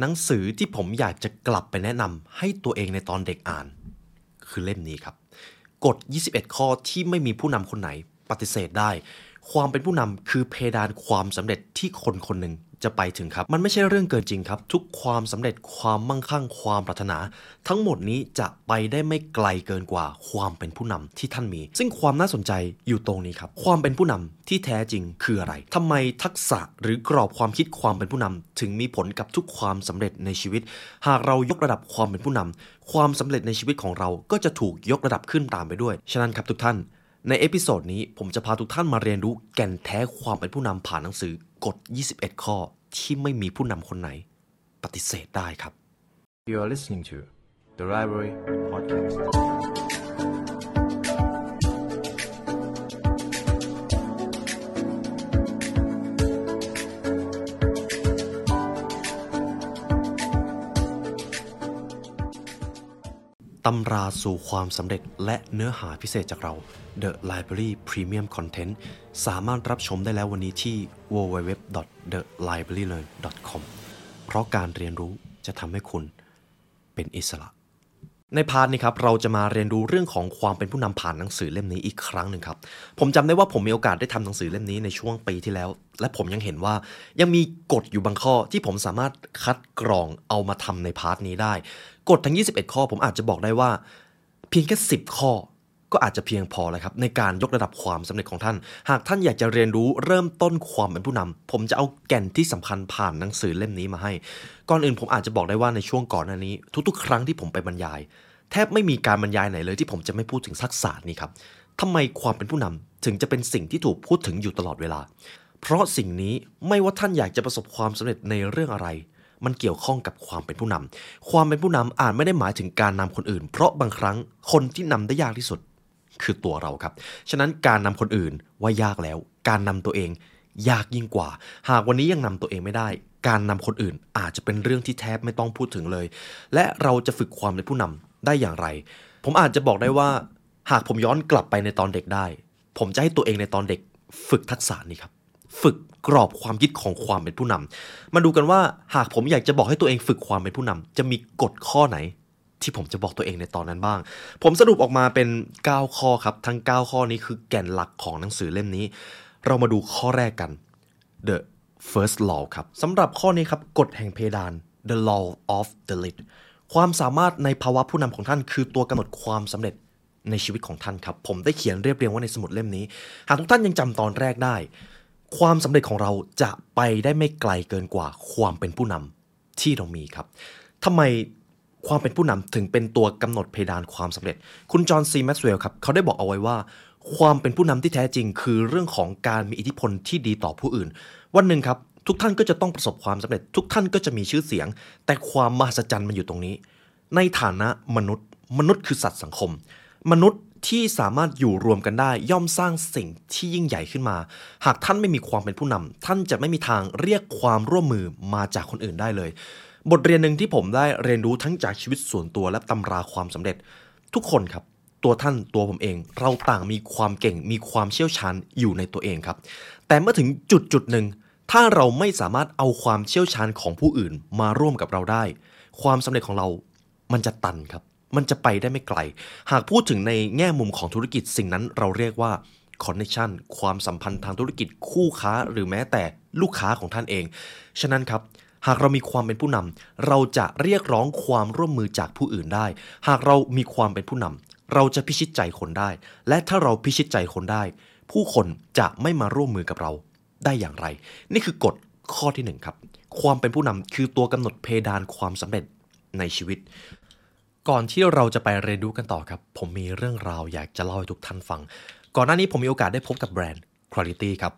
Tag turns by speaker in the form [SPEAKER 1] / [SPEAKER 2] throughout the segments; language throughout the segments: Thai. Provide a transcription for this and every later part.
[SPEAKER 1] หนังสือที่ผมอยากจะกลับไปแนะนำให้ตัวเองในตอนเด็กอ่าน คือเล่มนี้ครับ กฎ 21 ข้อที่ไม่มีผู้นำคนไหนปฏิเสธได้ ความเป็นผู้นำคือเพดานความสำเร็จที่คนคนหนึ่ง จะไปถึงครับ มันไม่ใช่เรื่องเกินจริงครับ ทุกความสำเร็จความมั่งคั่งความปรารถนา ทั้งหมดนี้จะไปได้ไม่ไกลเกินกว่าความเป็นผู้นำที่ท่านมี ซึ่งความน่าสนใจอยู่ตรงนี้ครับ ความเป็นผู้นำที่แท้จริงคืออะไรทำไมทักษะหรือกรอบความคิดความเป็นผู้นำถึงมีผลกับทุกความสำเร็จในชีวิต หากเรายกระดับความเป็นผู้นำความสำเร็จในชีวิตของเราก็จะถูกยกระดับขึ้นตามไปด้วยฉะนั้นครับทุกท่านใน episode นี้ผมจะพาทุกท่านมาเรียนรู้แก่นแท้ความเป็นผู้นำผ่านหนังสือ กฎ 21 ข้อที่ไม่มีผู้นำคนไหน ปฏิเสธได้ครับ
[SPEAKER 2] You are listening to the Library Podcast.
[SPEAKER 1] ตำราสู่ความสำเร็จและเนื้อหาพิเศษจากเรา The Library Premium Content สามารถรับชมได้แล้ววันนี้ที่ www.thelibrarylearn.com เพราะการเรียนรู้จะทำให้คุณเป็นอิสระ ในพาร์ทนี้ครับเราจะมาเรียนรู้เรื่องของความเป็นผู้นำผ่านหนังสือเล่มนี้อีกครั้งหนึ่งครับ ผมจำได้ว่าผมมีโอกาสได้ทำหนังสือเล่มนี้ในช่วงปีที่แล้ว และผมยังเห็นว่ายังมีกฎอยู่บางข้อที่ผมสามารถคัดกรองเอามาทำในพาร์ทนี้ได้ กฎทั้ง 21 ข้อผมอาจจะบอกได้ว่า เพียงแค่10 ข้อ ก็อาจจะเพียงพอแล้วครับในการยกระดับความสำเร็จของท่าน หากท่านอยากจะเรียนรู้เริ่มต้นความเป็นผู้นำผมจะเอาแก่นที่สำคัญผ่านหนังสือเล่มนี้มาให้ ก่อนอื่นผมอาจจะบอกได้ว่าในช่วงก่อนหน้านี้ ทุกๆ ครั้งที่ผมไปบรรยาย แทบไม่มีการบรรยายไหนเลยที่ผมจะไม่พูดถึงทักษะนี้ครับทำไมความเป็นผู้นำถึงจะเป็นสิ่งที่ถูกพูดถึงอยู่ตลอดเวลา เพราะสิ่งนี้ไม่ว่าท่านอยากจะประสบความสำเร็จในเรื่องอะไรมันเกี่ยวข้องกับความเป็นผู้นำความเป็นผู้นำอาจไม่ได้หมายถึงการนำคนอื่น เพราะบางครั้งคนที่นำได้ยากที่สุด คือตัวเราครับ ฉะนั้นการนำคนอื่นว่ายากแล้ว การนำตัวเองยากยิ่งกว่า หากวันนี้ยังนำตัวเองไม่ได้ การนำคนอื่นอาจจะเป็นเรื่องที่แทบไม่ต้องพูดถึงเลย และเราจะฝึกความเป็นผู้นำได้อย่างไร ผมอาจจะบอกได้ว่า หากผมย้อนกลับไปในตอนเด็กได้ ผมจะให้ตัวเองในตอนเด็กฝึกทักษะนี้ครับ ฝึกกรอบความคิดของความเป็นผู้นำมาดูกันว่าหากผมอยากจะบอกให้ตัวเองฝึกความเป็นผู้นำจะมีกฎข้อไหน ที่ผมจะบอกตัวเองในตอนนั้นบ้าง ผมสรุปออกมาเป็น 9 ข้อครับ ทั้ง 9 ข้อนี้คือแก่นหลักของหนังสือเล่มนี้ เรามาดูข้อแรกกัน The First Law ครับสำหรับข้อนี้ครับกฎแห่งเพดาน The Law of the Lid ความสามารถในภาวะผู้นำของท่าน คือตัวกำหนดความสำเร็จในชีวิตของท่านครับ ผมได้เขียนเรียบเรียงไว้ในสมุดเล่มนี้ หากทุกท่านยังจำตอนแรกได้ ความสำเร็จของเราจะไปได้ไม่ไกลเกินกว่าความเป็นผู้นำที่เรามีครับทำไม ความเป็นผู้นำถึงเป็นตัวกำหนดเพดานความสำเร็จ คุณจอห์นซีแม็กซ์เวลล์ครับเขาได้บอกเอาไว้ว่า ความเป็นผู้นำที่แท้จริง คือเรื่องของการมีอิทธิพลที่ดีต่อผู้อื่น วันหนึ่งครับ ทุกท่านก็จะต้องประสบความสำเร็จ ทุกท่านก็จะมีชื่อเสียง แต่ความมหัศจรรย์มันอยู่ตรงนี้ ในฐานะมนุษย์ มนุษย์คือสัตว์สังคม มนุษย์ที่สามารถอยู่รวมกันได้ ย่อมสร้างสิ่งที่ยิ่งใหญ่ขึ้นมา หากท่านไม่มีความเป็นผู้นำท่านจะไม่มีทางเรียกความร่วมมือมาจากคนอื่นได้เลย บทเรียนหนึ่งที่ผมได้เรียนรู้ทั้งจากชีวิตส่วนตัวและตำราความสำเร็จ ทุกคนครับ ตัวท่านตัวผมเอง เราต่างมีความเก่ง มีความเชี่ยวชาญอยู่ในตัวเองครับ แต่เมื่อถึงจุดจุดหนึ่งถ้าเราไม่สามารถเอาความเชี่ยวชาญของผู้อื่นมาร่วมกับเราได้ ความสำเร็จของเรามันจะตันครับ มันจะไปได้ไม่ไกล หากพูดถึงในแง่มุมของธุรกิจสิ่งนั้นเราเรียกว่า connection ความสัมพันธ์ทางธุรกิจคู่ค้าหรือแม้แต่ลูกค้าของท่านเอง ฉะนั้นครับ หากเรามีความเป็นผู้นำเราจะเรียกร้องความร่วมมือจากผู้อื่นได้ หากเรามีความเป็นผู้นำเราจะพิชิตใจคนได้ และถ้าเราพิชิตใจคนได้ ผู้คนจะไม่มาร่วมมือกับเราได้อย่างไร นี่คือกฎข้อที่หนึ่งครับ ความเป็นผู้นำคือตัวกำหนดเพดานความสำเร็จในชีวิต ก่อนที่เราจะไปเรียนรู้กันต่อครับ ผมมีเรื่องราวอยากจะเล่าให้ทุกท่านฟัง ก่อนหน้านี้ผมมีโอกาสได้พบกับแบรนด์ Quality ครับ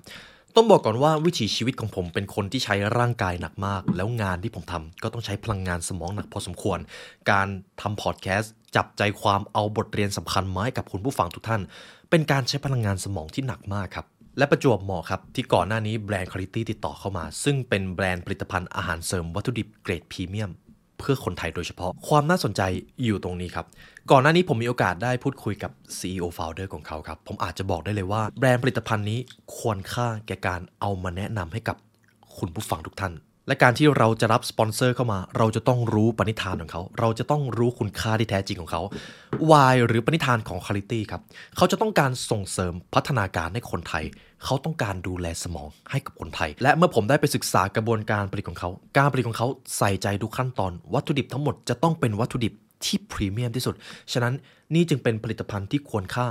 [SPEAKER 1] ต้องบอกก่อนว่าวิถีชีวิตของผมเป็นคนที่ใช้ร่างกายหนักมาก แล้วงานที่ผมทำก็ต้องใช้พลังงานสมองหนักพอสมควร การทำพอดแคสต์จับใจความเอาบทเรียนสำคัญมาให้กับคุณผู้ฟังทุกท่าน เป็นการใช้พลังงานสมองที่หนักมากครับและประจวบเหมาะครับ ที่ก่อนหน้านี้แบรนด์ Quality ติดต่อเข้ามา ซึ่งเป็นแบรนด์ผลิตภัณฑ์อาหารเสริมวัตถุดิบเกรดพรีเมียม พื่อคนไทยโดยเฉพาะ ความน่าสนใจอยู่ตรงนี้ครับ ก่อนหน้านี้ผมมีโอกาสได้พูดคุยกับ CEO Founder ของเขาครับ ผมอาจจะบอกได้เลยว่า แบรนด์ผลิตภัณฑ์นี้ควรค่าแก่การเอามาแนะนำให้กับคุณผู้ฟังทุกท่าน และการที่เราจะรับสปอนเซอร์เข้ามา เราจะต้องรู้ปณิธานของเขา เราจะต้องรู้คุณค่าที่แท้จริงของเขา why หรือปณิธานของ quality ครับ เขาจะต้องการส่งเสริมพัฒนาการให้คนไทย เขาต้องการดูแลสมองให้กับคนไทย และเมื่อผมได้ไปศึกษากระบวนการผลิตของเขา การผลิตของเขาใส่ใจทุกขั้นตอน วัตถุดิบทั้งหมดจะต้องเป็นวัตถุดิบที่พรีเมียมที่สุด ฉะนั้นนี่จึงเป็นผลิตภัณฑ์ที่ควรค่า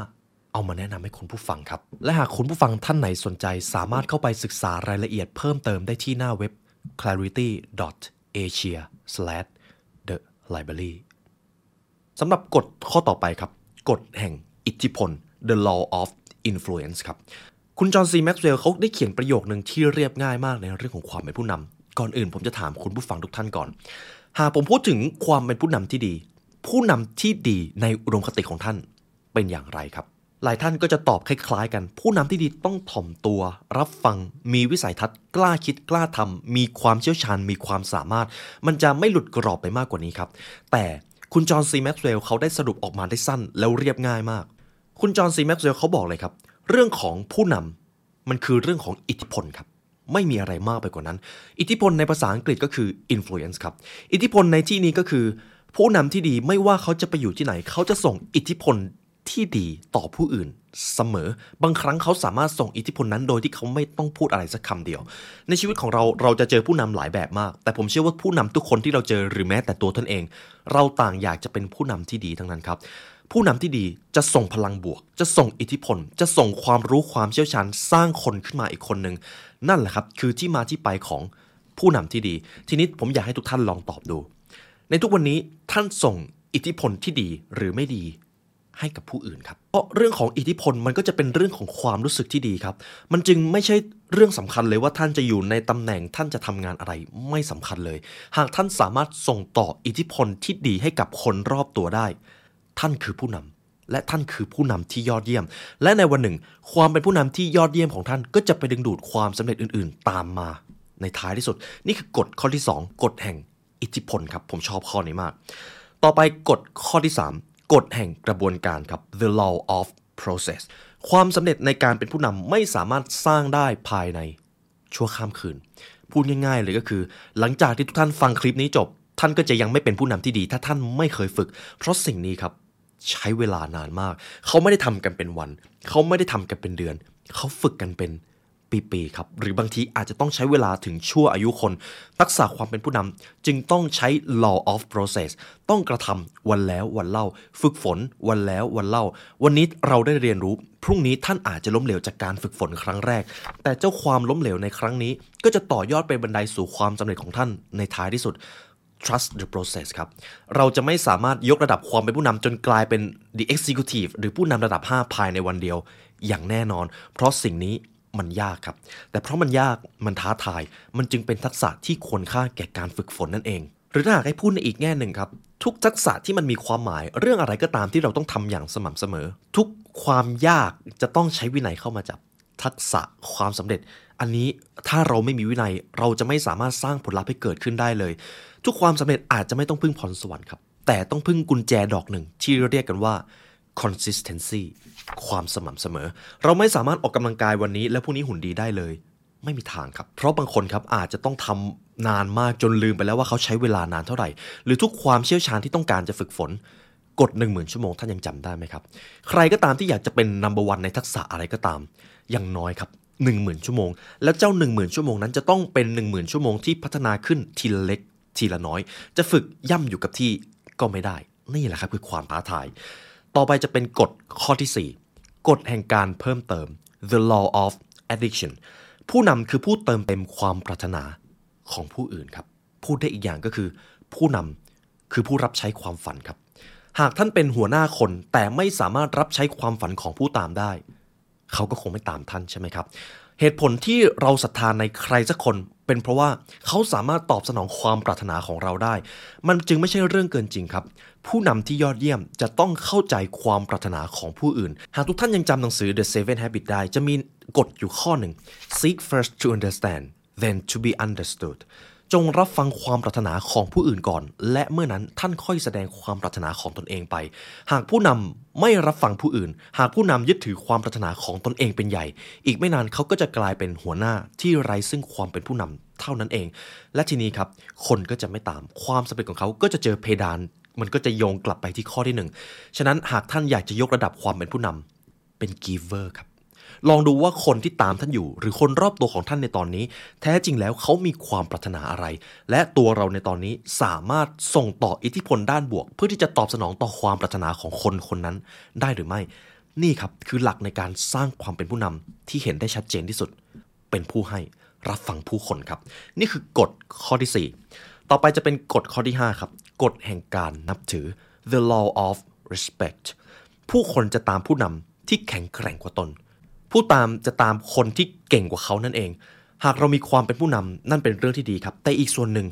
[SPEAKER 1] เอามาแนะนำให้คุณผู้ฟังครับ และหากคุณผู้ฟังท่านไหนสนใจ สามารถเข้าไปศึกษารายละเอียดเพิ่มเติมได้ที่หน้าเว็บ clarity.asia/the library สำหรับกฎข้อต่อไปครับ กฎแห่งอิทธิพล the law of influence ครับ คุณจอห์นซีแม็กซ์เวลล์เขาได้เขียนประโยคหนึ่งที่เรียบง่ายมากในเรื่องของความเป็นผู้นำก่อนอื่นผมจะถามคุณผู้ฟังทุกท่านก่อน หากผมพูดถึงความเป็นผู้นำที่ดี ผู้นำที่ดีในอุดมคติของท่านเป็นอย่างไรครับ หลายท่านก็จะตอบคล้ายๆกัน ผู้นำที่ดีต้องถ่อมตัว รับฟังมีวิสัยทัศน์กล้าคิดกล้าทำมีความเชี่ยวชาญ มีความสามารถ มันจะไม่หลุดกรอบไปมากกว่านี้ครับ แต่คุณจอห์นซีแม็กซ์เวลล์เขาได้สรุปออกมาได้สั้น แล้วเรียบง่ายมาก คุณจอห์นซีแม็กซ์เวลล์เขาบอกเลยครับ เรื่องของผู้นำมันคือเรื่องของอิทธิพลครับไม่มีอะไรมากไปกว่านั้น อิทธิพลในภาษาอังกฤษก็คือ influence ครับ อิทธิพลในที่นี้ก็คือ ผู้นำที่ดีไม่ว่าเขาจะไปอยู่ที่ไหน เขาจะส่งอิทธิพล ที่ดีต่อผู้อื่นเสมอ บางครั้งเขาสามารถส่งอิทธิพลนั้นโดยที่เขาไม่ต้องพูดอะไรสักคำเดียว ในชีวิตของเราเราจะเจอผู้นำหลายแบบมาก แต่ผมเชื่อว่าผู้นำทุกคนที่เราเจอหรือแม้แต่ตัวท่านเอง เราต่างอยากจะเป็นผู้นำที่ดีทั้งนั้นครับ ผู้นำที่ดีจะส่งพลังบวก จะส่งอิทธิพล จะส่งความรู้ความเชี่ยวชาญสร้างคนขึ้นมาอีกคนหนึ่งนั่นแหละครับคือที่มาที่ไปของผู้นำที่ดี ทีนี้ผมอยากให้ทุกท่านลองตอบดู ในทุกวันนี้ท่านส่งอิทธิพลที่ดีหรือไม่ดี ให้กับผู้อื่นครับ เพราะเรื่องของอิทธิพลมันก็จะเป็นเรื่องของความรู้สึกที่ดีครับ มันจึงไม่ใช่เรื่องสำคัญเลยว่าท่านจะอยู่ในตำแหน่งท่านจะทำงานอะไรไม่สำคัญเลย หากท่านสามารถส่งต่ออิทธิพลที่ดีให้กับคนรอบตัวได้ ท่านคือผู้นำและท่านคือผู้นำที่ยอดเยี่ยม และในวันหนึ่ง ความเป็นผู้นำที่ยอดเยี่ยมของท่านก็จะไปดึงดูดความสำเร็จอื่น ๆ ตามมา ในท้ายที่สุด นี่คือกฎข้อที่ 2 กฎแห่งอิทธิพลครับผมชอบข้อนี้มาก ต่อไปกฎข้อที่ 3 กฎแห่งกระบวนการครับ the law of process ความสำเร็จในการเป็นผู้นำไม่สามารถสร้างได้ภายในชั่วข้ามคืน พูดง่ายๆเลยก็คือ หลังจากที่ทุกท่านฟังคลิปนี้จบ ท่านก็จะยังไม่เป็นผู้นำที่ดี ถ้าท่านไม่เคยฝึก เพราะสิ่งนี้ครับใช้เวลานานมาก เขาไม่ได้ทำกันเป็นวัน เขาไม่ได้ทำกันเป็นเดือน เขาฝึกกันเป็น ปีๆครับหรือบางทีอาจจะต้องใช้เวลาถึงชั่วอายุคนทักษะความเป็นผู้นำจึงต้องใช้ law of process ต้องกระทำวันแล้ววันเล่า ฝึกฝนวันแล้ววันเล่า วันนี้เราได้เรียนรู้ พรุ่งนี้ท่านอาจจะล้มเหลวจากการฝึกฝนครั้งแรก แต่เจ้าความล้มเหลวในครั้งนี้ ก็จะต่อยอดไปบันไดสู่ความสำเร็จของท่านในท้ายที่สุด trust the process ครับ เราจะไม่สามารถยกระดับความเป็นผู้นำจนกลายเป็น the executive หรือผู้นำระดับ 5 ภายในวันเดียว อย่างแน่นอน เพราะสิ่งนี้ มันยากครับ แต่เพราะมันยากมันท้าทาย มันจึงเป็นทักษะที่ควรค่าแก่การฝึกฝนนั่นเอง หรือถ้าหากให้พูดในอีกแง่หนึ่งครับ ทุกทักษะที่มันมีความหมาย เรื่องอะไรก็ตามที่เราต้องทำอย่างสม่ำเสมอ ทุกความยากจะต้องใช้วินัยเข้ามาจับทักษะความสำเร็จ อันนี้ถ้าเราไม่มีวินัยเราจะไม่สามารถสร้างผลลัพธ์ให้เกิดขึ้นได้เลย ทุกความสำเร็จอาจจะไม่ต้องพึ่งพรสวรรค์ครับแต่ต้องพึ่งกุญแจดอกหนึ่งที่เรียกกันว่า consistency ความสม่ำเสมอ เราไม่สามารถออกกำลังกายวันนี้ แล้วพรุ่งนี้หุ่นดีได้เลย ไม่มีทางครับ เพราะบางคนครับอาจจะต้องทำนานมากจนลืมไปแล้วว่าเขาใช้เวลานานเท่าไหร่ หรือทุกความเชี่ยวชาญที่ต้องการจะฝึกฝนกด 1 0,000 ชั่วโมงท่านยังจำได้ไหมครับ ใครก็ตามที่อยากจะเป็นนัมเบอร์วันในทักษะอะไรก็ตาม อย่างน้อยครับ 10,000 ชั่วโมง แล้วเจ้า 10,000 ชั่วโมงนั้นจะต้องเป็น 10,000 ชั่วโมงที่พัฒนาขึ้นทีละเล็กทีละน้อย จะฝึกย่ำอยู่กับที่ก็ไม่ได้ นี่แหละครับคือความท้าทาย ต่อไปจะเป็นกฎข้อที่ 4 กฎแห่งการเพิ่มเติม the law of addiction ผู้นำคือผู้เติมเต็มความปรารถนาของผู้อื่นครับ พูดได้อีกอย่างก็คือ ผู้นำคือผู้รับใช้ความฝันครับ หากท่านเป็นหัวหน้าคนแต่ไม่สามารถรับใช้ความฝันของผู้ตามได้ เขาก็คงไม่ตามท่านใช่ไหมครับ เหตุผลที่เราศรัทธานในใครสักคน เป็นเพราะว่าเขาสามารถตอบสนองความปรารถนาของเราได้ มันจึงไม่ใช่เรื่องเกินจริงครับ ผู้นำที่ยอดเยี่ยมจะต้องเข้าใจความปรารถนาของผู้อื่น หากทุกท่านยังจำหนังสือ The Seven Habits ได้ จะมีกฎอยู่ข้อหนึ่ง seek first to understand then to be understood จงรับฟังความปรารถนาของผู้อื่นก่อน และเมื่อนั้นท่านค่อยแสดงความปรารถนาของตนเองไป หากผู้นำ ไม่รับฟังผู้อื่น หากผู้นำยึดถือความปรารถนาของตนเองเป็นใหญ่ อีกไม่นานเขาก็จะกลายเป็นหัวหน้าที่ไร้ซึ่งความเป็นผู้นเท่านั้นเอง และทีนี้ครับ คนก็จะไม่ตามความสำเร็จของเขาก็จะเจอเพดาน มันก็จะโยงกลับไปที่ข้อที่หนึ่งฉะนั้นหากท่านอยากจะยกระดับความเป็นผู้นำเป็น giver ครับ ลองดูว่าคนที่ตามท่านอยู่ หรือคนรอบตัวของท่านในตอนนี้ แท้จริงแล้วเขามีความปรารถนาอะไร และตัวเราในตอนนี้สามารถส่งต่ออิทธิพลด้านบวก เพื่อที่จะตอบสนองต่อความปรารถนาของคนคนนั้นได้หรือไม่ นี่ครับคือหลักในการสร้างความเป็นผู้นำที่เห็นได้ชัดเจนที่สุด เป็นผู้ให้รับฟังผู้คนครับ นี่คือกฎข้อที่ 4 ต่อไปจะเป็นกฎข้อที่ 5 ครับกฎแห่งการนับถือ the law of respect ผู้คนจะตามผู้นำที่แข็งแกร่งกว่าตน ผู้ตามจะตามคนที่เก่งกว่าเขานั่นเอง หากเรามีความเป็นผู้นำนั่นเป็นเรื่องที่ดีครับ แต่อีกส่วนหนึ่ง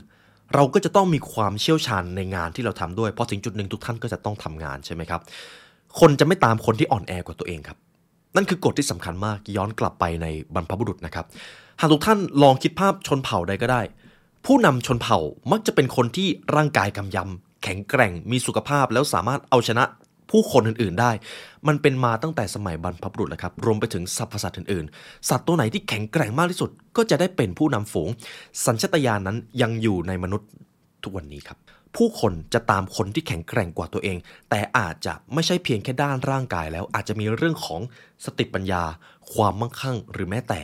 [SPEAKER 1] เราก็จะต้องมีความเชี่ยวชาญในงานที่เราทำด้วย เพราะถึงจุดหนึ่งทุกท่านก็จะต้องทำงานใช่ไหมครับ คนจะไม่ตามคนที่อ่อนแอกว่าตัวเองครับ นั่นคือกฎที่สำคัญมากย้อนกลับไปในบรรพบุรุษนะครับ หากทุกท่านลองคิดภาพชนเผ่าใดก็ได้ ผู้นำชนเผ่ามักจะเป็นคนที่ร่างกายกำยำแข็งแกร่งมีสุขภาพแล้วสามารถเอาชนะ ผู้คนอื่นๆได้ มันเป็นมาตั้งแต่สมัยบรรพบุรุษแล้วครับ รวมไปถึงสรรพสัตว์อื่นๆ สัตว์ตัวไหนที่แข็งแกร่งมากที่สุด ก็จะได้เป็นผู้นำฝูง สัญชาตญาณนั้นยังอยู่ในมนุษย์ทุกวันนี้ครับ ผู้คนจะตามคนที่แข็งแกร่งกว่าตัวเอง แต่อาจจะไม่ใช่เพียงแค่ด้านร่างกายแล้ว อาจจะมีเรื่องของสติปัญญา ความมั่งคั่ง หรือแม้แต่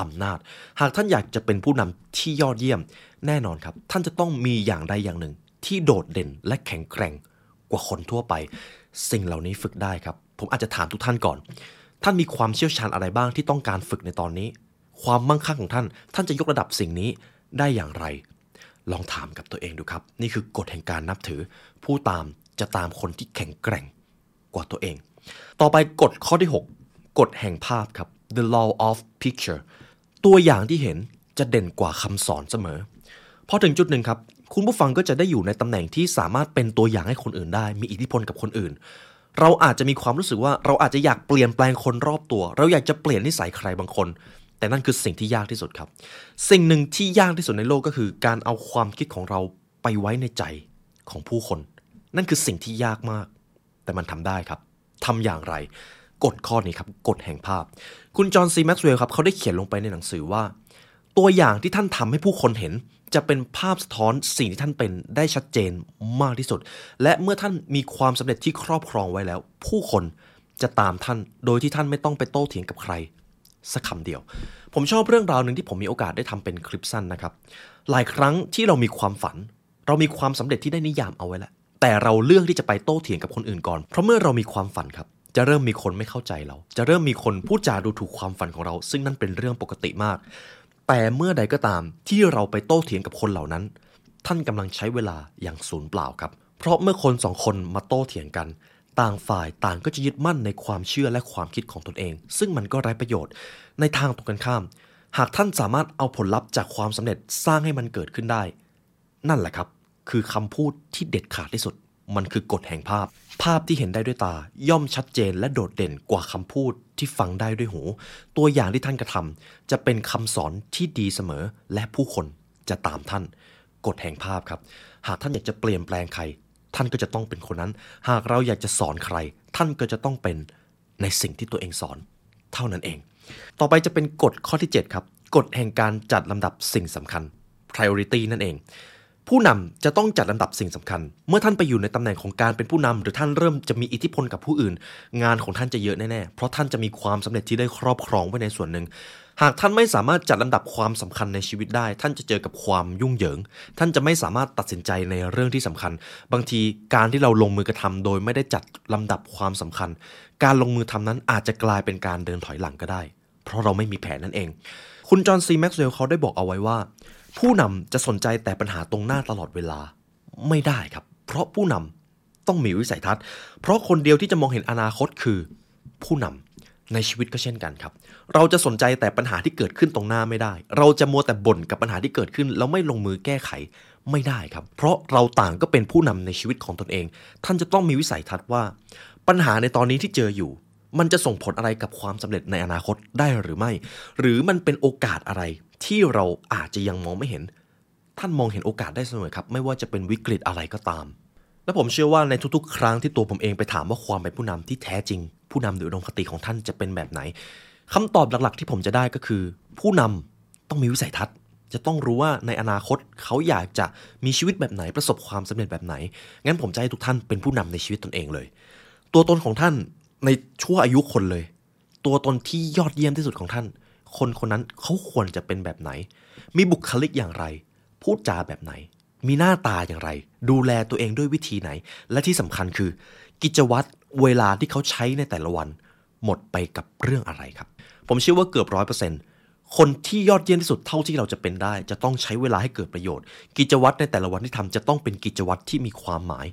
[SPEAKER 1] อำนาจ หากท่านอยากจะเป็นผู้นำที่ยอดเยี่ยม แน่นอนครับ ท่านจะต้องมีอย่างใดอย่างหนึ่งที่โดดเด่นและแข็งแกร่งกว่าคนทั่วไป สิ่งเหล่านี้ฝึกได้ครับ ผมอาจจะถามทุกท่านก่อน ท่านมีความเชี่ยวชาญอะไรบ้างที่ต้องการฝึกในตอนนี้ ความมั่งคั่งของท่าน ท่านจะยกระดับสิ่งนี้ได้อย่างไร ลองถามกับตัวเองดูครับ นี่คือกฎแห่งการนับถือ ผู้ตามจะตามคนที่แข็งแกร่งกว่าตัวเอง ต่อไปกฎข้อที่ 6 กฎแห่งภาพครับ the law of picture ตัวอย่างที่เห็นจะเด่นกว่าคำสอนเสมอพอถึงจุดหนึ่งครับ คุณผู้ฟังก็จะได้อยู่ในตำแหน่งที่สามารถเป็นตัวอย่างให้คนอื่นได้ มีอิทธิพลกับคนอื่น เราอาจจะมีความรู้สึกว่าเราอาจจะอยากเปลี่ยนแปลงคนรอบตัว เราอยากจะเปลี่ยนนิสัยใครบางคน แต่นั่นคือสิ่งที่ยากที่สุดครับ สิ่งหนึ่งที่ยากที่สุดในโลกก็คือการเอาความคิดของเราไปไว้ในใจของผู้คน นั่นคือสิ่งที่ยากมาก แต่มันทำได้ครับทำอย่างไรกฎข้อนี้ครับกฎแห่งภาพ คุณจอห์นซีแม็กซ์เวลล์ครับเขาได้เขียนลงไปในหนังสือว่า ตัวอย่างที่ท่านทำให้ผู้คนเห็น จะเป็นภาพสะท้อนสิ่งที่ท่านเป็นได้ชัดเจนมากที่สุด และเมื่อท่านมีความสำเร็จที่ครอบครองไว้แล้ว ผู้คนจะตามท่านโดยที่ท่านไม่ต้องไปโต้เถียงกับใครสักคำเดียว ผมชอบเรื่องราวหนึ่งที่ผมมีโอกาสได้ทำเป็นคลิปสั้นนะครับ หลายครั้งที่เรามีความฝัน เรามีความสำเร็จที่ได้นิยามเอาไว้แล้ว แต่เราเลือกที่จะไปโต้เถียงกับคนอื่นก่อน เพราะเมื่อเรามีความฝันครับ จะเริ่มมีคนไม่เข้าใจเรา จะเริ่มมีคนพูดจาดูถูกความฝันของเรา ซึ่งนั่นเป็นเรื่องปกติมาก แต่เมื่อใดก็ตามที่เราไปโต้เถียงกับคนเหล่านั้น ท่านกำลังใช้เวลาอย่างสูญเปล่าครับ เพราะเมื่อคนสองคนมาโต้เถียงกัน ต่างฝ่ายต่างก็จะยึดมั่นในความเชื่อและความคิดของตนเอง ซึ่งมันก็ไร้ประโยชน์ ในทางตรงกันข้าม หากท่านสามารถเอาผลลัพธ์จากความสำเร็จสร้างให้มันเกิดขึ้นได้ นั่นแหละครับ คือคำพูดที่เด็ดขาดที่สุด มันคือกฎแห่งภาพ ภาพที่เห็นได้ด้วยตา ย่อมชัดเจนและโดดเด่นกว่าคำพูด ที่ฟังได้ด้วยหู ตัวอย่างที่ท่านกระทำจะเป็นคำสอนที่ดีเสมอและผู้คนจะตามท่าน กฎแห่งภาพครับ หากท่านอยากจะเปลี่ยนแปลงใคร ท่านก็จะต้องเป็นคนนั้น หากเราอยากจะสอนใคร ท่านก็จะต้องเป็นในสิ่งที่ตัวเองสอน เท่านั้นเอง ต่อไปจะเป็นกฎข้อที่ 7 ครับ กฎแห่งการจัดลำดับสิ่งสำคัญ priority นั่นเอง ผู้นำจะต้องจัดลำดับสิ่งสำคัญ เมื่อท่านไปอยู่ในตำแหน่งของการเป็นผู้นำหรือท่านเริ่มจะมีอิทธิพลกับผู้อื่น งานของท่านจะเยอะแน่ๆ เพราะท่านจะมีความสำเร็จที่ได้ครอบครองไว้ในส่วนหนึ่ง หากท่านไม่สามารถจัดลำดับความสำคัญในชีวิตได้ ท่านจะเจอกับความยุ่งเหยิง ท่านจะไม่สามารถตัดสินใจในเรื่องที่สำคัญ บางทีการที่เราลงมือกระทำโดยไม่ได้จัดลำดับความสำคัญ การลงมือทำนั้นอาจจะกลายเป็นการเดินถอยหลังก็ได้ เพราะเราไม่มีแผนนั่นเอง คุณจอห์นซีแม็กซ์เวลล์เขาได้บอกเอาไว้ว่า ผู้นำจะสนใจแต่ปัญหาตรงหน้าตลอดเวลาไม่ได้ครับ เพราะผู้นำต้องมีวิสัยทัศน์ เพราะคนเดียวที่จะมองเห็นอนาคตคือ ผู้นำในชีวิตก็เช่นกันครับ เราจะสนใจแต่ปัญหาที่เกิดขึ้นตรงหน้าไม่ได้ เราจะมัวแต่บ่นกับปัญหาที่เกิดขึ้น แล้วไม่ลงมือแก้ไขไม่ได้ครับ เพราะเราต่างก็เป็นผู้นำในชีวิตของตนเอง ท่านจะต้องมีวิสัยทัศน์ว่า ปัญหาในตอนนี้ที่เจออยู่มันจะส่งผลอะไรกับความสำเร็จในอนาคตได้หรือไม่ หรือมันเป็นโอกาสอะไร ที่เราอาจจะยังมองไม่เห็น ท่านมองเห็นโอกาสได้เสมอครับ ไม่ว่าจะเป็นวิกฤตอะไรก็ตาม และผมเชื่อว่าในทุกๆ ครั้งที่ตัวผมเองไปถามว่าความเป็นผู้นำที่แท้จริง ผู้นำหรืออุดมคติของท่านจะเป็นแบบไหนคำตอบหลักๆ ที่ผมจะได้ก็คือ ผู้นำต้องมีวิสัยทัศน์ จะต้องรู้ว่าในอนาคตเขาอยากจะมีชีวิตแบบไหนประสบความสำเร็จแบบไหนงั้นผมจะให้ทุกท่านเป็นผู้นำในชีวิตตนเองเลย ตัวตนของท่านในชั่วอายุคนเลย ตัวตนที่ยอดเยี่ยมที่สุดของท่าน คนคนนั้นเขาควรจะเป็นแบบไหน มีบุคลิกอย่างไร พูดจาแบบไหน มีหน้าตาอย่างไร ดูแลตัวเองด้วยวิธีไหน และที่สำคัญคือ กิจวัตรเวลาที่เขาใช้ในแต่ละวัน หมดไปกับเรื่องอะไรครับ ผมเชื่อว่าเกือบร้อยเปอร์เซ็นต์คนที่ยอดเยี่ยมที่สุดเท่าที่เราจะเป็นได้ จะต้องใช้เวลาให้เกิดประโยชน์ กิจวัตรในแต่ละวันที่ทำจะต้องเป็นกิจวัตรที่มีความหมาย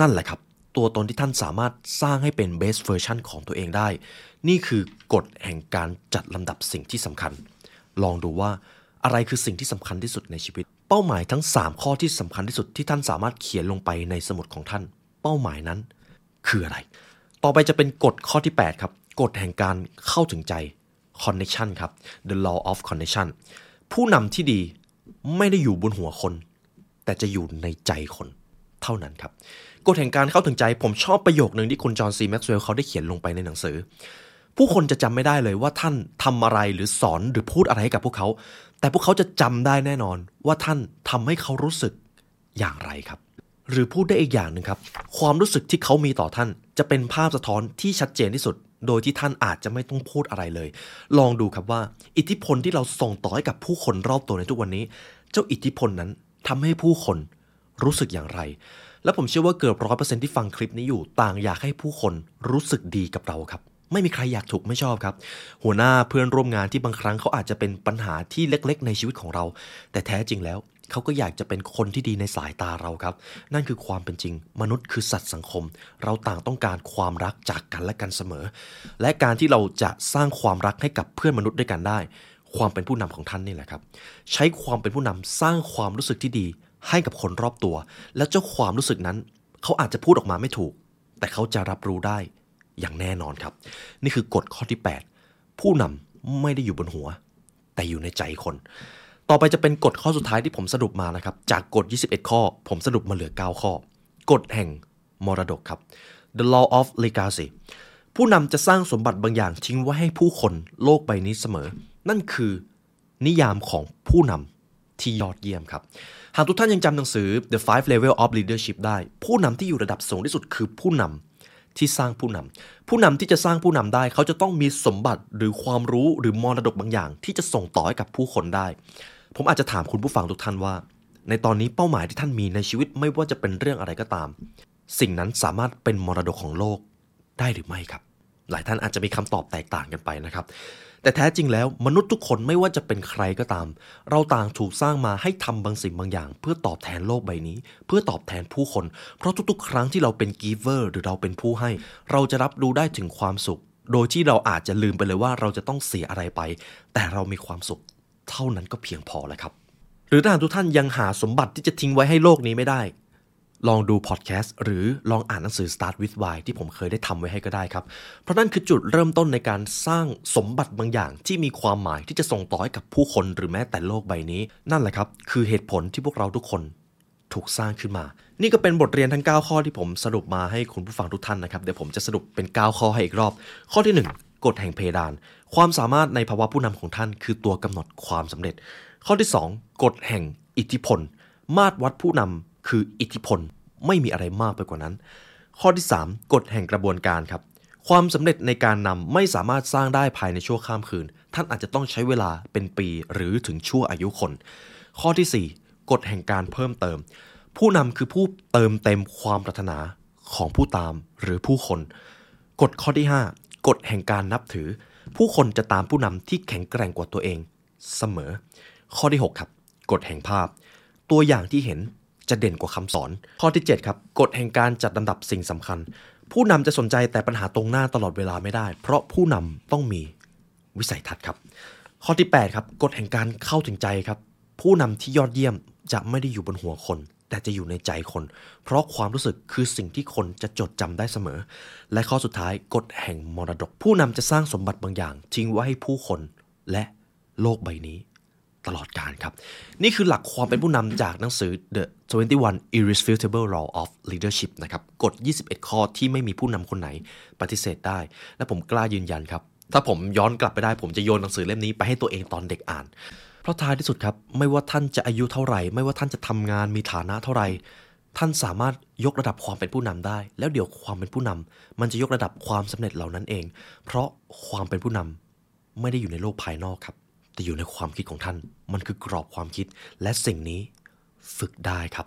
[SPEAKER 1] นั่นแหละครับ ตัวตนที่ท่านสามารถสร้างให้เป็น best version ของตัวเองได้ นี่คือกฎแห่งการจัดลำดับสิ่งที่สำคัญ ลองดูว่าอะไรคือสิ่งที่สำคัญที่สุดในชีวิต เป้าหมายทั้ง 3 ข้อที่สำคัญที่สุดที่ท่านสามารถเขียนลงไปในสมุดของท่าน เป้าหมายนั้น คืออะไร ต่อไปจะเป็นกฎข้อที่ 8 ครับกฎแห่งการเข้าถึงใจ connection ครับ the law of connection ผู้นำที่ดีไม่ได้อยู่บนหัวคน แต่จะอยู่ในใจคนเท่านั้นครับ กฎแห่งการเข้าถึงใจผมชอบประโยคหนึ่งที่คุณจอห์นซีแม็กซ์เวลล์เขาได้เขียนลงไปในหนังสือ ผู้คนจะจำไม่ได้เลยว่าท่านทำอะไรหรือสอนหรือพูดอะไรให้กับพวกเขา แต่พวกเขาจะจำได้แน่นอนว่าท่านทำให้เขารู้สึกอย่างไรครับ หรือพูดได้อีกอย่างหนึ่งครับ ความรู้สึกที่เขามีต่อท่าน จะเป็นภาพสะท้อนที่ชัดเจนที่สุด โดยที่ท่านอาจจะไม่ต้องพูดอะไรเลย ลองดูครับว่า อิทธิพลที่เราส่งต่อให้กับผู้คนรอบตัวในทุกวันนี้ เจ้าอิทธิพลนั้นทำให้ผู้คนรู้สึกอย่างไร และผมเชื่อว่าเกือบร้อยเปอร์เซ็นที่ฟังคลิปนี้อยู่ต่างอยากให้ผู้คนรู้สึกดีกับเราครับ ไม่มีใครอยากถูกไม่ชอบครับ หัวหน้าเพื่อนร่วมงานที่บางครั้งเขาอาจจะเป็นปัญหาที่เล็กๆ ในชีวิตของเรา แต่แท้จริงแล้วเขาก็อยากจะเป็นคนที่ดีในสายตาเราครับ นั่นคือความเป็นจริง มนุษย์คือสัตว์สังคม เราต่างต้องการความรักจากกันและกันเสมอ และการที่เราจะสร้างความรักให้กับเพื่อนมนุษย์ด้วยกันได้ ความเป็นผู้นำของท่านนี่แหละครับ ใช้ความเป็นผู้นำสร้างความรู้สึกที่ดี ให้กับคนรอบตัว แล้วเจ้าความรู้สึกนั้น เขาอาจจะพูดออกมาไม่ถูก แต่เขาจะรับรู้ได้อย่างแน่นอนครับ นี่คือกฎข้อที่ 8 ผู้นำไม่ได้อยู่บนหัว แต่อยู่ในใจคน ต่อไปจะเป็นกฎข้อสุดท้ายที่ผมสรุปมานะครับ จากกฎ 21 ข้อ ผมสรุปมาเหลือ 9 ข้อกฎแห่งมรดกครับ the law of legacy ผู้นำจะสร้างสมบัติบางอย่างทิ้งไว้ให้ผู้คนโลกใบนี้เสมอ นั่นคือนิยามของผู้นำ ที่ยอดเยี่ยมครับ หากทุกท่านยังจำหนังสือ The Five Level of Leadership ได้ ผู้นำที่อยู่ระดับสูงที่สุดคือผู้นำที่สร้างผู้นำผู้นำที่จะสร้างผู้นำได้ เขาจะต้องมีสมบัติหรือความรู้หรือมรดกบางอย่าง ที่จะส่งต่อให้กับผู้คนได้ ผมอาจจะถามคุณผู้ฟังทุกท่านว่า ในตอนนี้เป้าหมายที่ท่านมีในชีวิตไม่ว่าจะเป็นเรื่องอะไรก็ตาม สิ่งนั้นสามารถเป็นมรดกของโลกได้หรือไม่ครับ หลายท่านอาจจะมีคำตอบแตกต่างกันไปนะครับ แต่แท้จริงแล้วมนุษย์ทุกคนไม่ว่าจะเป็นใครก็ตาม เราต่างถูกสร้างมาให้ทำบางสิ่งบางอย่าง เพื่อตอบแทนโลกใบนี้ เพื่อตอบแทนผู้คน เพราะทุกๆ ครั้งที่เราเป็นกีเวอร์หรือเราเป็นผู้ให้ เราจะรับรู้ได้ถึงความสุข โดยที่เราอาจจะลืมไปเลยว่าเราจะต้องเสียอะไรไป แต่เรามีความสุข เท่านั้นก็เพียงพอแล้วครับ หรือถ้าทุกท่านยังหาสมบัติที่จะทิ้งไว้ให้โลกนี้ไม่ได้ ลองดูพอดแคสต์หรือลองอ่านหนังสือ Start with Why ที่ผมเคยได้ทำไว้ให้ก็ได้ครับ เพราะนั่นคือจุดเริ่มต้นในการสร้างสมบัติบางอย่าง ที่มีความหมายที่จะส่งต่อให้กับผู้คนหรือแม้แต่โลกใบนี้ นั่นแหละครับ คือเหตุผลที่พวกเราทุกคนถูกสร้างขึ้นมา นี่ก็เป็นบทเรียนทั้ง 9 ข้อที่ผมสรุปมาให้คุณผู้ฟังทุกท่านนะครับ เดี๋ยวผมจะสรุปเป็น 9 ข้อให้อีกรอบ ข้อที่ 1กฎแห่งเพดาน ความสามารถในภาวะผู้นำของท่าน คือตัวกำหนดความสำเร็จ ข้อที่ 2กฎแห่งอิทธิพล มาตรวัดผู้นำ คืออิทธิพลไม่มีอะไรมากไปกว่านั้น ข้อที่ 3 กฎแห่งกระบวนการครับ ความสำเร็จในการนำไม่สามารถสร้างได้ภายในชั่วข้ามคืน ท่านอาจจะต้องใช้เวลาเป็นปีหรือถึงชั่วอายุคน ข้อที่ 4 กฎแห่งการเพิ่มเติม ผู้นำคือผู้เติมเต็มความปรารถนาของผู้ตามหรือผู้คน กฎข้อที่ 5 กฎแห่งการนับถือ ผู้คนจะตามผู้นำที่แข็งแกร่งกว่าตัวเอง เสมอ ข้อที่ 6 ครับ กฎแห่งภาพ ตัวอย่างที่เห็น จะเด่นกว่าคำสอน ข้อที่ 7 ครับกฎแห่งการจัดลำดับสิ่งสำคัญ ผู้นำจะสนใจแต่ปัญหาตรงหน้าตลอดเวลาไม่ได้ เพราะผู้นำต้องมีวิสัยทัศน์ครับ ข้อที่ 8 ครับกฎแห่งการเข้าถึงใจครับ ผู้นำที่ยอดเยี่ยมจะไม่ได้อยู่บนหัวคน แต่จะอยู่ในใจคน เพราะความรู้สึกคือสิ่งที่คนจะจดจำได้เสมอ และข้อสุดท้ายกฎแห่งมรดก ผู้นำจะสร้างสมบัติบางอย่างทิ้งไว้ให้ผู้คนและโลกใบนี้ ตลอดกาลครับ นี่คือหลักความเป็นผู้นำจากหนังสือ The 21 Irrefutable Law of Leadership นะครับกฎ 21 ข้อที่ไม่มีผู้นำคนไหนปฏิเสธได้ และผมกล้ายืนยันครับ ถ้าผมย้อนกลับไปได้ผมจะโยนหนังสือเล่มนี้ไปให้ตัวเองตอนเด็กอ่าน เพราะท้ายที่สุดครับ ไม่ว่าท่านจะอายุเท่าไหร่ ไม่ว่าท่านจะทำงานมีฐานะเท่าไหร่ท่านสามารถยกระดับความเป็นผู้นำได้ แล้วเดี๋ยวความเป็นผู้นำมันจะยกระดับความสำเร็จเหล่านั้นเอง เพราะความเป็นผู้นำไม่ได้อยู่ในโลกภายนอกครับ แต่อยู่ในความคิดของท่าน มันคือกรอบความคิดและสิ่งนี้ฝึกได้ครับ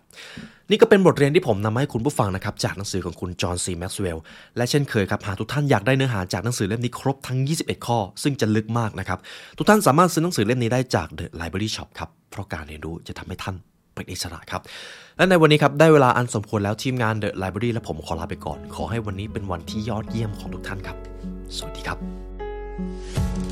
[SPEAKER 1] นี่ก็เป็นบทเรียนที่ผมนำมาให้คุณผู้ฟังนะครับ จากหนังสือของคุณจอห์นซีแม็กซ์เวลล์และเช่นเคยครับ หากทุกท่านอยากได้เนื้อหาจากหนังสือเล่มนี้ครบทั้ง 21 ข้อ ซึ่งจะลึกมากนะครับ ทุกท่านสามารถซื้อหนังสือเล่มนี้ได้จาก The Library Shop ครับ เพราะการเรียนรู้จะทำให้ท่านเป็นอิสระครับ และในวันนี้ครับ ได้เวลาอันสมควรแล้วทีมงาน The Library และผมขอลาไปก่อน ขอให้วันนี้เป็นวันที่ยอดเยี่ยมของทุกท่านครับ สวัสดีครับ